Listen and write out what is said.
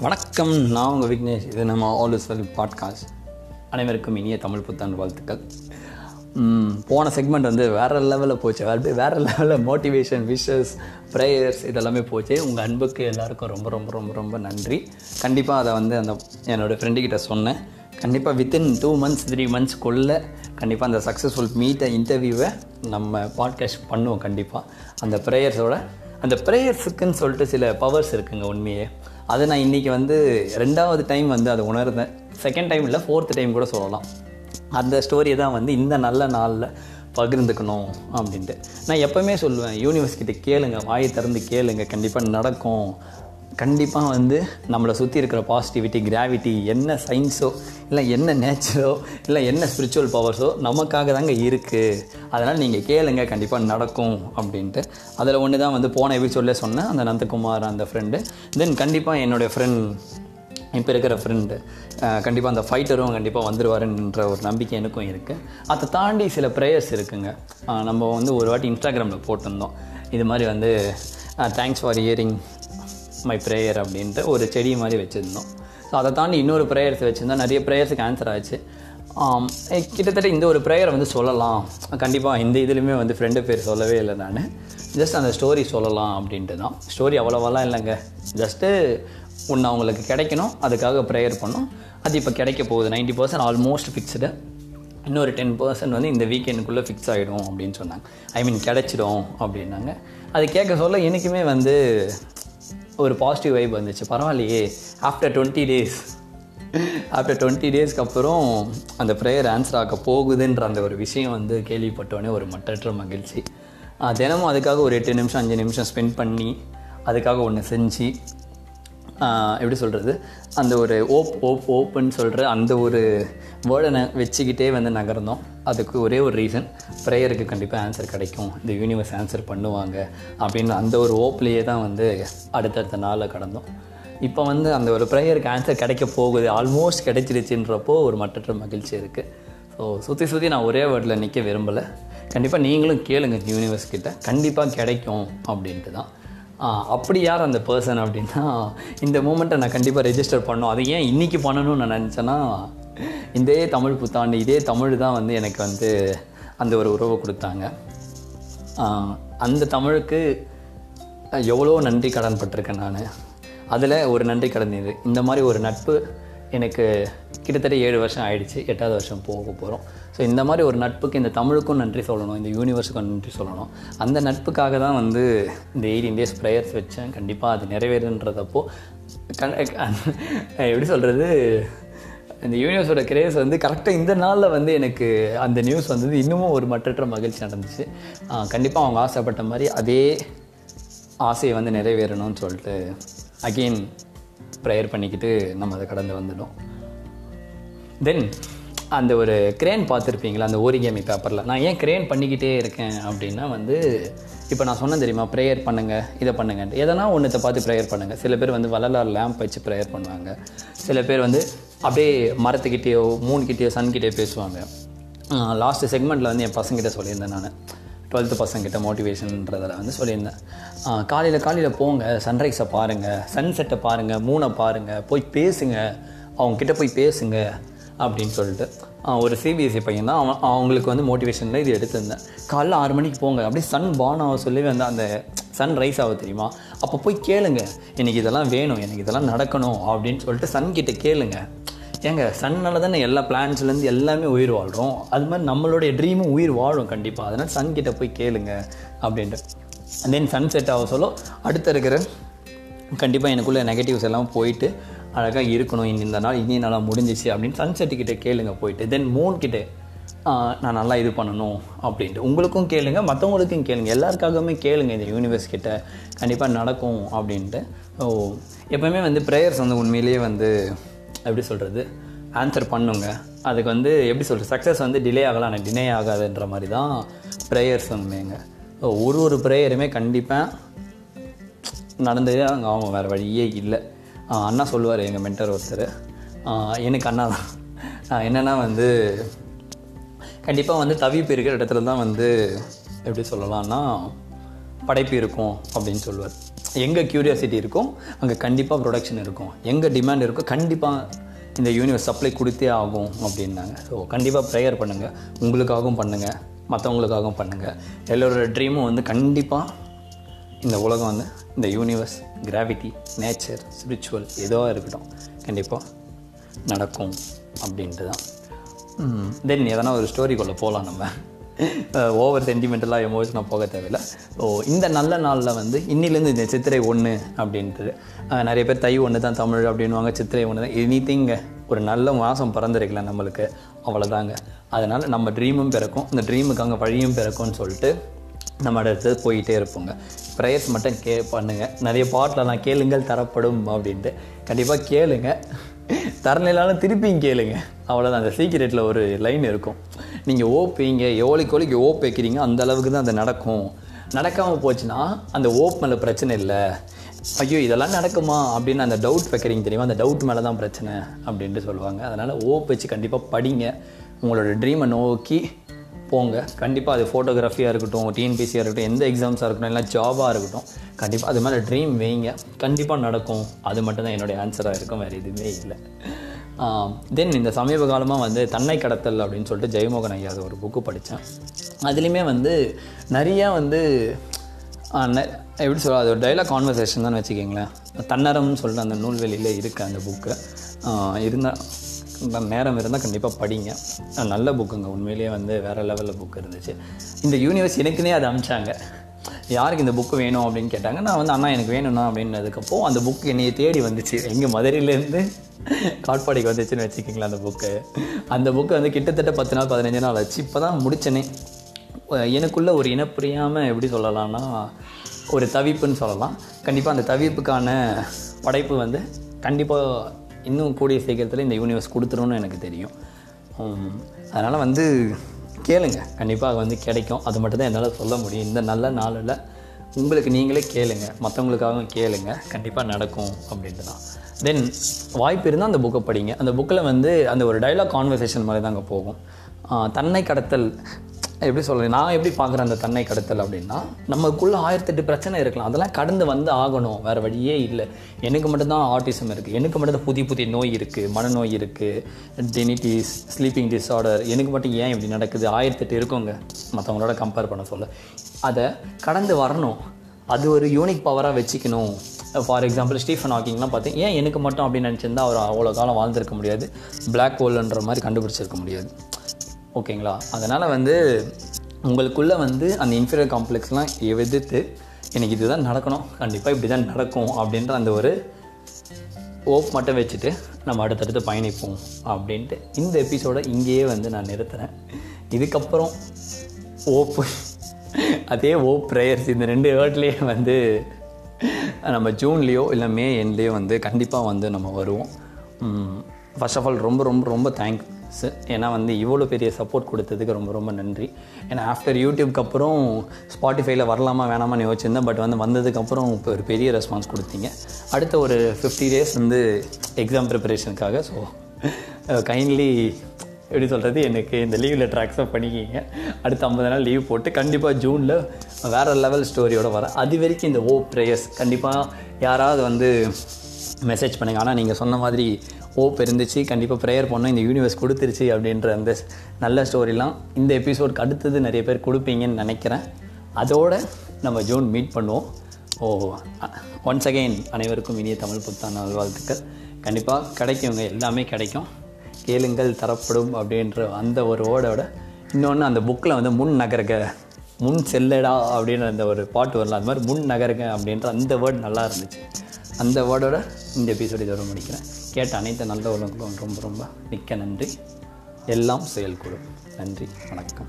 வணக்கம் நான் உங்கள் விக்னேஷ். இது நம்ம ஆல் இஸ் வெல் பாட்காஸ்ட் அனைவருக்கும் இனிய தமிழ் புத்தாண்டு வாழ்த்துக்கள். போன செக்மெண்ட் வந்து வேறு லெவலில் போச்சு. வேறு வேறு லெவலில் மோட்டிவேஷன் விஷஸ் ப்ரேயர்ஸ் இதெல்லாமே போச்சு. உங்கள் அன்புக்கு எல்லாருக்கும் ரொம்ப ரொம்ப ரொம்ப ரொம்ப நன்றி. கண்டிப்பாக அதை வந்து அந்த என்னோடய ஃப்ரெண்டுக்கிட்ட சொன்னேன். கண்டிப்பாக வித்தின் டூ மந்த்ஸ் த்ரீ மந்த்ஸ்க்குள்ளே கண்டிப்பாக அந்த சக்ஸஸ்ஃபுல் மீட்டை இன்டர்வியூவை நம்ம பாட்காஸ்ட் பண்ணுவோம் கண்டிப்பாக அந்த ப்ரேயர்ஸோட அந்த ப்ரேயர்ஸுக்குன்னு சொல்லிட்டு சில பவர்ஸ் இருக்குங்க உண்மையே. அதை நான் இன்றைக்கி வந்து ரெண்டாவது டைம் வந்து அதை உணர்ந்தேன். செகண்ட் டைம் இல்லை ஃபோர்த் டைம் கூட சொல்லலாம். அந்த ஸ்டோரியை தான் வந்து இந்த நல்ல நாளில் பகிர்ந்துக்கணும் அப்படின்ட்டு. நான் எப்போவுமே சொல்லுவேன் யூனிவர்ஸ் கிட்டே கேளுங்க வாயை திறந்து கேளுங்க கண்டிப்பாக நடக்கும். கண்டிப்பாக வந்து நம்மளை சுற்றி இருக்கிற பாசிட்டிவிட்டி கிராவிட்டி என்ன சயின்ஸோ இல்லை என்ன நேச்சரோ இல்லை என்ன ஸ்பிரிச்சுவல் பவர்ஸோ நமக்காக தாங்க இருக்குது அதனால் நீங்கள் கேளுங்க கண்டிப்பாக நடக்கும் அப்படின்ட்டு. அதில் ஒன்று தான் வந்து போன எபிசோட்ல சொன்னேன் அந்த நந்தகுமார் அந்த ஃப்ரெண்டு தென் கண்டிப்பாக என்னுடைய ஃப்ரெண்ட் இப்போ இருக்கிற ஃப்ரெண்டு கண்டிப்பாக அந்த ஃபைட்டரும் கண்டிப்பாக வந்துடுவாருன்ற ஒரு நம்பிக்கை எனக்கும் இருக்குது அதை தாண்டி சில ப்ரேயர்ஸ் இருக்குங்க. நம்ம வந்து ஒரு வாட்டி இன்ஸ்டாகிராமில் போட்டிருந்தோம். இது மாதிரி வந்து thanks for hearing my prayer அப்படின்ட்டு ஒரு செடி மாதிரி வச்சுருந்தோம். ஸோ அதை தாண்டி இன்னொரு ப்ரேயர்ஸ் வச்சுருந்தா நிறைய ப்ரேயர்ஸுக்கு ஆன்சர் ஆச்சு. கிட்டத்தட்ட இந்த ஒரு ப்ரேயரை வந்து சொல்லலாம். கண்டிப்பாக இந்த இதுலேயுமே வந்து ஃப்ரெண்டு பேர் சொல்லவே இல்லை நான். ஜஸ்ட் அந்த ஸ்டோரி சொல்லலாம் அப்படின்ட்டு தான். ஸ்டோரி அவ்வளோவெல்லாம் இல்லைங்க. ஜஸ்ட்டு ஒன்று அவங்களுக்கு கிடைக்கணும். அதுக்காக ப்ரேயர் பண்ணோம். அது இப்போ கிடைக்க போகுது. நைன்ட்டி பர்சன்ட் ஆல்மோஸ்ட் ஃபிக்ஸ்டு இன்னொரு டென் பர்சன்ட் வந்து இந்த வீக்கெண்டுக்குள்ளே ஃபிக்ஸ் ஆகிடும் அப்படின்னு சொன்னாங்க. ஐ மீன் கிடச்சிடும் அப்படின்னாங்க. அது கேட்க சொல்ல எனக்குமே வந்து ஒரு பாசிட்டிவ் வைப் வந்துச்சு. பரவாயில்லையே. After twenty days after twenty டேஸ்க்கு அப்புறம் அந்த ப்ரேயர் ஆன்சர் ஆக போகுதுன்ற அந்த ஒரு விஷயம் வந்து கேள்விப்பட்டோடனே ஒரு மட்டற்ற மகிழ்ச்சி. தினமும் அதுக்காக ஒரு எட்டு நிமிஷம் அஞ்சு நிமிஷம் ஸ்பெண்ட் பண்ணி அதுக்காக ஒன்று செஞ்சு எப்படி சொல்கிறது அந்த ஒரு ஓப் ஓப் ஓப்புன்னு சொல்கிற அந்த ஒரு வேர்டனை வச்சுக்கிட்டே வந்து நகர்ந்தோம். அதுக்கு ஒரே ஒரு ரீசன் ப்ரேயருக்கு கண்டிப்பாக ஆன்சர் கிடைக்கும். இந்த யூனிவர்ஸ் ஆன்சர் பண்ணுவாங்க. அப்படின்னு அந்த ஒரு ஓப்லேயே தான் வந்து அடுத்தடுத்த நாளில் கடந்தோம். இப்போ வந்து அந்த ஒரு ப்ரேயருக்கு ஆன்சர் கிடைக்க போகுது. ஆல்மோஸ்ட் கிடைச்சிருச்சுன்றப்போ ஒரு மற்ற மகிழ்ச்சி இருக்குது ஸோ சுற்றி சுற்றி நான் ஒரே வேர்டில் நிற்க விரும்பலை. கண்டிப்பாக நீங்களும் கேளுங்க யூனிவர்ஸ் கிட்ட. கண்டிப்பாக கிடைக்கும் அப்படின்ட்டு தான். அப்படி யார் அந்த பர்சன் அப்படின்னா இந்த மூமெண்ட்டை நான் கண்டிப்பாக ரெஜிஸ்டர் பண்ணோம் அது ஏன் இன்றைக்கி பண்ணணும்னு நான் நினச்சேன்னா இதே தமிழ் புத்தாண்டு இதே தமிழ் தான் வந்து எனக்கு வந்து அந்த ஒரு உறவை கொடுத்தாங்க. அந்த தமிழுக்கு எவ்வளோ நன்றி கடன் பட்டிருக்கேன் நான். அதில் ஒரு நன்றி கடன் இது. இந்த மாதிரி ஒரு நட்பு எனக்கு கிட்டத்தட்ட ஏழு வருஷம் ஆயிடுச்சு. எட்டாவது வருஷம் போக போகிறோம் ஸோ இந்த மாதிரி ஒரு நட்புக்கு இந்த தமிழுக்கும் நன்றி சொல்லணும் இந்த யூனிவர்ஸுக்கும் நன்றி சொல்லணும். அந்த நட்புக்காக தான் வந்து இந்த எயிட்டீன் டேஸ் ப்ரேயர்ஸ் வச்சேன். கண்டிப்பாக அது நிறைவேறுன்றதப்போ எப்படி சொல்கிறது இந்த யூனிவர்ஸோட கிரேஸ் வந்து கரெக்டாக இந்த நாளில் வந்து எனக்கு அந்த நியூஸ் வந்தது. இன்னமும் ஒரு மற்றற்ற மகிழ்ச்சி நடந்துச்சு. கண்டிப்பாக அவங்க ஆசைப்பட்ட மாதிரி அதே ஆசையை வந்து நிறைவேறணும்னு சொல்லிட்டு அகெயின் ப்ரேயர் பண்ணிக்கிட்டு நம்ம அதை கடந்து வந்துடும் தென் அந்த ஒரு கிரேன் பார்த்துருப்பீங்களா? அந்த ஓரிகேமி பேப்பரில் நான் ஏன் கிரேன் பண்ணிக்கிட்டே இருக்கேன் அப்படின்னா வந்து இப்போ நான் சொன்னேன் தெரியுமா? ப்ரேயர் பண்ணுங்கள் இதை பண்ணுங்கன்ட்டு. எதனா ஒன்றத்தை பார்த்து ப்ரேயர் பண்ணுங்கள் சில பேர் வந்து வள்ளலார் லேம்ப் வச்சு ப்ரேயர் பண்ணுவாங்க. சில பேர் வந்து அப்படியே மரத்துக்கிட்டேயோ மூணுக்கிட்டேயோ சன்கிட்டேயோ பேசுவாங்க. லாஸ்ட்டு செக்மெண்ட்டில் வந்து என் பசங்கிட்ட சொல்லியிருந்தேன் நான். டுவெல்த்து பசங்கிட்ட மோட்டிவேஷன்றதில் வந்து சொல்லியிருந்தேன். காலையில் காலையில் போங்க சன்ரைஸை பாருங்கள் சன்செட்டை பாருங்கள் மூணை பாருங்கள் போய் பேசுங்க. அவங்கக்கிட்ட போய் பேசுங்க. அப்படின்னு சொல்லிட்டு ஒரு சிபிஎஸ்சி பையன் தான். அவன் அவங்களுக்கு வந்து மோட்டிவேஷனில் இது எடுத்திருந்தேன். காலைல ஆறு மணிக்கு போங்க. அப்படியே சன் பான் ஆக சொல்லி வந்து அந்த சன் ரைஸ் ஆக தெரியுமா? அப்போ போய் கேளுங்க. எனக்கு இதெல்லாம் வேணும். எனக்கு இதெல்லாம் நடக்கணும் அப்படின்னு சொல்லிட்டு சன் கிட்டே கேளுங்க. ஏங்க சன்னால் தானே எல்லா பிளான்ஸ்லேருந்து எல்லாமே உயிர் வாழ்கிறோம் அது மாதிரி நம்மளுடைய ட்ரீமும் உயிர் வாழும் கண்டிப்பாக அதனால் சன் கிட்ட போய் கேளுங்க அப்படின்ட்டு. தென் சன் செட் ஆக சொல்ல அடுத்த இருக்கிற கண்டிப்பாக எனக்குள்ளே நெகட்டிவ்ஸ் எல்லாம் போயிட்டு அழகாக இருக்கணும். இனி இந்த நாள் இனி நாளாக முடிஞ்சிச்சு அப்படின்னு சன்செட்டுக்கிட்ட கேளுங்க போயிட்டு. தென் மூன் கிட்டே நான் நல்லா இது பண்ணணும். அப்படின்ட்டு. உங்களுக்கும் கேளுங்க மற்றவங்களுக்கும் கேளுங்க. எல்லாருக்காகவுமே கேளுங்க இந்த யூனிவர்ஸ் கிட்ட. கண்டிப்பாக நடக்கும் அப்படின்ட்டு. ஓ எப்போவுமே வந்து ப்ரேயர்ஸ் வந்து உண்மையிலேயே வந்து எப்படி சொல்கிறது ஆன்சர் பண்ணுங்க. அதுக்கு வந்து எப்படி சொல்கிறது சக்ஸஸ் வந்து டிலே ஆகலாம். ஆனால் டிலே ஆகாதுன்ற மாதிரி தான் ப்ரேயர்ஸ் உண்மைங்க ஒரு ஒரு ப்ரேயருமே கண்டிப்பாக நடந்ததே அங்கே ஆகும். வேறு வழியே இல்லை. அண்ணா சொல்லுவார் எங்கள் மென்டர் ஒருத்தர். எனக்கு அண்ணா தான். என்னென்னா வந்து கண்டிப்பாக வந்து தவிப்பு இருக்கிற இடத்துல தான் வந்து எப்படி சொல்லலாம்னா படைப்பு இருக்கும் அப்படின்னு சொல்லுவார். எங்கே க்யூரியாசிட்டி இருக்கும் அங்கே கண்டிப்பாக ப்ரொடக்ஷன் இருக்கும். எங்கே டிமாண்ட் இருக்கோ கண்டிப்பாக இந்த யூனிவர்ஸ் சப்ளை கொடுத்தே ஆகும் அப்படின்னாங்க. ஸோ கண்டிப்பாக ப்ரேயர் பண்ணுங்கள் உங்களுக்காகவும் பண்ணுங்கள் மற்றவங்களுக்காகவும் பண்ணுங்கள் எல்லோரோட ட்ரீமும் வந்து கண்டிப்பாக இந்த உலகம் வந்து இந்த யூனிவர்ஸ் கிராவிட்டி நேச்சர் ஸ்பிரிச்சுவல் எதுவாக இருக்கட்டும். கண்டிப்பாக நடக்கும் அப்படின்ட்டு தான் தென் எதனா ஒரு ஸ்டோரிக்குள்ளே போகலாம் நம்ம. ஓவர் சென்டிமெண்டலாக எமோஷனாக போக தேவையில்லை. ஸோ இந்த நல்ல நாளில் வந்து இன்னிலேருந்து இந்த சித்திரை ஒன்று அப்படின்ட்டு நிறைய பேர் தை ஒன்று தான் தமிழ் அப்படின்வாங்க சித்திரை ஒன்று தான் எனி ஒரு நல்ல மாதம் பிறந்திருக்கல நம்மளுக்கு. அவ்வளோதாங்க அதனால் நம்ம ட்ரீமும் பிறக்கும். இந்த ட்ரீமுக்கு அங்கே வழியும் பிறக்கும்னு சொல்லிட்டு நம்ம அடுத்து போயிட்டே இருப்போங்க. ப்ரேயர்ஸ் மட்டும் கே பண்ணுங்கள் நிறைய பாட்டிலலாம் கேளுங்கள் தரப்படும் அப்படின்ட்டு. கண்டிப்பாக கேளுங்க. தரலைனாலும் திருப்பியும் கேளுங்க. அவ்வளோதான் அந்த சீக்கிரட்டில் ஒரு லைன் இருக்கும். நீங்கள் ஓப்பீங்க எவ்வளோக்கு எவ்வளோக்கு ஓப் வைக்கிறீங்க அந்த அளவுக்கு தான் அது நடக்கும். நடக்காமல் போச்சுன்னா அந்த ஓப் மேலே பிரச்சனை இல்லை. ஐயோ இதெல்லாம் நடக்குமா அப்படின்னு அந்த டவுட் வைக்கிறீங்க தெரியுமா? அந்த டவுட் மேலே தான் பிரச்சனை அப்படின்ட்டு சொல்லுவாங்க. அதனால் ஓப் வச்சு கண்டிப்பாக படிங்க. உங்களோட ட்ரீமை நோக்கி போங்க. கண்டிப்பாக அது ஃபோட்டோகிராஃபியாக இருக்கட்டும் டிஎன்பிசியாக இருக்கட்டும் எந்த எக்ஸாம்ஸாக இருக்கட்டும் இல்லை ஜாபாக இருக்கட்டும் கண்டிப்பாக அது மேலே ட்ரீம் வைங்க. கண்டிப்பாக நடக்கும். அது மட்டும் தான் என்னுடைய ஆன்சராக இருக்கும் வேறு எதுவுமே இல்லை. தென் இந்த சமீப காலமாக வந்து தன்னை கடத்தல் அப்படின்னு சொல்லிட்டு ஜெயமோகன் ஐயா ஒரு புக்கு படித்தேன் அதுலேயுமே வந்து நிறையா வந்து எப்படி சொல்ல அது ஒரு டைலாக் கான்வர்சேஷன் தான் வச்சுக்கிங்களேன். தன்னரம்னு சொல்லிட்டு அந்த நூல்வெளியில் இருக்குது அந்த புக்கு இருந்தால் நேரம் இருந்தால் கண்டிப்பாக படிங்க. நல்ல புக்குங்க உண்மையிலேயே வந்து வேறு லெவலில் புக் இருந்துச்சு. இந்த யூனிவர்ஸ் எனக்குனே அதை அமிச்சாங்க. யாருக்கு இந்த புக்கு வேணும் அப்படின்னு கேட்டாங்க. நான் வந்து அண்ணா எனக்கு வேணும்ண்ணா அப்படின்னதுக்கப்போ அந்த புக்கு என்னையை தேடி வந்துச்சு. எங்கள் மதுரையிலேருந்து காட்பாடிக்கு வந்துச்சுன்னு வச்சுக்கிங்களேன் அந்த புக்கு அந்த புக்கு வந்து கிட்டத்தட்ட பத்து நாள் பதினஞ்சு நாள் ஆச்சு. இப்போ தான் முடிச்சனே. எனக்குள்ளே எனக்குள்ள ஒரு இனப்புரியாமல் எப்படி சொல்லலாம்னா ஒரு தவிப்புன்னு சொல்லலாம். கண்டிப்பாக அந்த தவிப்புக்கான படைப்பு வந்து கண்டிப்பாக இன்னும் கூடிய சீக்கிரத்தில் இந்த யூனிவர்ஸ் கொடுத்துருன்னு எனக்கு தெரியும். அதனால் வந்து கேளுங்க. கண்டிப்பாக வந்து கிடைக்கும். அது மட்டும் தான் என்னால் சொல்ல முடியும். இந்த நல்ல நாளில் உங்களுக்கு நீங்களே கேளுங்க. மற்றவங்களுக்காகவும் கேளுங்க. கண்டிப்பாக நடக்கும் அப்படின்ட்டு தான் தென் வாய்ப்பு இருந்தால் அந்த புக்கை படிங்க. அந்த புக்கில் வந்து அந்த ஒரு டைலாக் கான்வர்சேஷன் மாதிரி அங்கே போகும் தன்னை கடத்தல் எப்படி சொல்கிறது நான் எப்படி பார்க்குறேன் அந்த தன்னை கடத்தல் அப்படின்னா நமக்குள்ளே ஆயிரத்தெட்டு பிரச்சனை இருக்கலாம். அதெல்லாம் கடந்து வந்து ஆகணும். வேறு வழியே இல்லை. எனக்கு மட்டும்தான் ஆர்டிசம் இருக்குது எனக்கு மட்டும்தான் புதிய புதிய நோய் இருக்குது மனநோய் இருக்குது டெனிட்டிஸ் ஸ்லீப்பிங் டிஸார்டர் எனக்கு மட்டும் ஏன் இப்படி நடக்குது? ஆயிரத்தெட்டு இருக்குங்க. மற்றவங்களோட கம்பேர் பண்ண சொல்ல. அதை கடந்து வரணும். அது ஒரு யூனிக் பவராக வச்சுக்கணும். ஃபார் எக்ஸாம்பிள் ஸ்டீஃபன் ஹாக்கிங்லாம் பார்த்தீங்க ஏன் எனக்கு மட்டும் அப்படின்னு நினச்சிருந்தா அவர் அவ்வளோ காலம் வாழ்ந்திருக்க முடியாது? பிளாக் ஹோல்ன்ற மாதிரி கண்டுபிடிச்சிருக்க முடியாது. ஓகேங்களா? அதனால் வந்து உங்களுக்குள்ளே வந்து அந்த இன்ஃபீரியர் காம்ப்ளெக்ஸ்லாம் எதிர்த்து எனக்கு இதுதான் நடக்கணும். கண்டிப்பாக இப்படி தான் நடக்கும் அப்படின்ற அந்த ஒரு ஓப் மட்டும் வச்சுட்டு நம்ம அடுத்தடுத்து பயணிப்போம் அப்படின்ட்டு இந்த எபிசோடை இங்கேயே வந்து நான் நிறுத்துகிறேன் இதுக்கப்புறம் ஓப்பு அதே ஓப் ப்ரேயர்ஸ் இந்த ரெண்டு வேர்ட்லேயே வந்து நம்ம ஜூன்லேயோ இல்லை மே எண்ட்லேயோ வந்து கண்டிப்பாக வந்து நம்ம வருவோம். ஃபர்ஸ்ட் ஆஃப் ஆல் ரொம்ப ரொம்ப ரொம்ப தேங்க்ஸ் ஏன்னா வந்து இவ்வளோ பெரிய சப்போர்ட் கொடுத்ததுக்கு ரொம்ப ரொம்ப நன்றி. ஏன்னா ஆஃப்டர் யூடியூப்க்கு அப்புறம் ஸ்பாட்டிஃபைல வரலாமா வேணாமான்னு யோசிச்சிருந்தேன். பட் வந்து வந்ததுக்கப்புறம் இப்போ ஒரு பெரிய ரெஸ்பான்ஸ் கொடுத்தீங்க. அடுத்த ஒரு ஃபிஃப்டி டேஸ் வந்து எக்ஸாம் ப்ரிப்பரேஷனுக்காக ஸோ கைண்ட்லி எப்படி சொல்கிறது எனக்கு இந்த லீவில் லெட்டர் பண்ணிக்கிங்க. அடுத்த ஐம்பது நாள் லீவ் போட்டு கண்டிப்பாக ஜூனில் வேறு லெவல் ஸ்டோரியோடு வரேன். அது வரைக்கும் இந்த ஓ ப்ரேயர்ஸ் கண்டிப்பாக யாராவது வந்து மெசேஜ் பண்ணுங்கள் ஆனால் நீங்கள் சொன்ன மாதிரி ஓப் இருந்துச்சு. கண்டிப்பாக ப்ரேயர் பண்ணோம். இந்த யூனிவர்ஸ் கொடுத்துருச்சு அப்படின்ற அந்த நல்ல ஸ்டோரிலாம் இந்த எபிசோட்க்கு அடுத்தது நிறைய பேர் கொடுப்பீங்கன்னு நினைக்கிறேன். அதோட நம்ம ஜூன் மீட் பண்ணுவோம். ஓ ஒன்ஸ் அகெயின் அனைவருக்கும் இனிய தமிழ் புத்தாண்டு நல்வாழ்த்துக்கள். கண்டிப்பாக கிடைக்குங்க. எல்லாமே கிடைக்கும். கேளுங்கள் தரப்படும் அப்படின்ற அந்த ஒரு வேர்டோட இன்னொன்று அந்த புக்கில் வந்து முன் நகருக முன் செல்லடா அப்படின்ற அந்த ஒரு பாட்டு வரலாம் அது மாதிரி முன் நகருங்க அப்படின்ற அந்த வேர்டு நல்லா இருந்துச்சு. அந்த வேர்டோட இந்த எபிசோட் இதோட முடிக்கிறேன். கேட்ட அனைத்து நல்ல உலகங்களும் ரொம்ப ரொம்ப மிக்க நன்றி. எல்லாம் செயல்கூடும் நன்றி. வணக்கம்.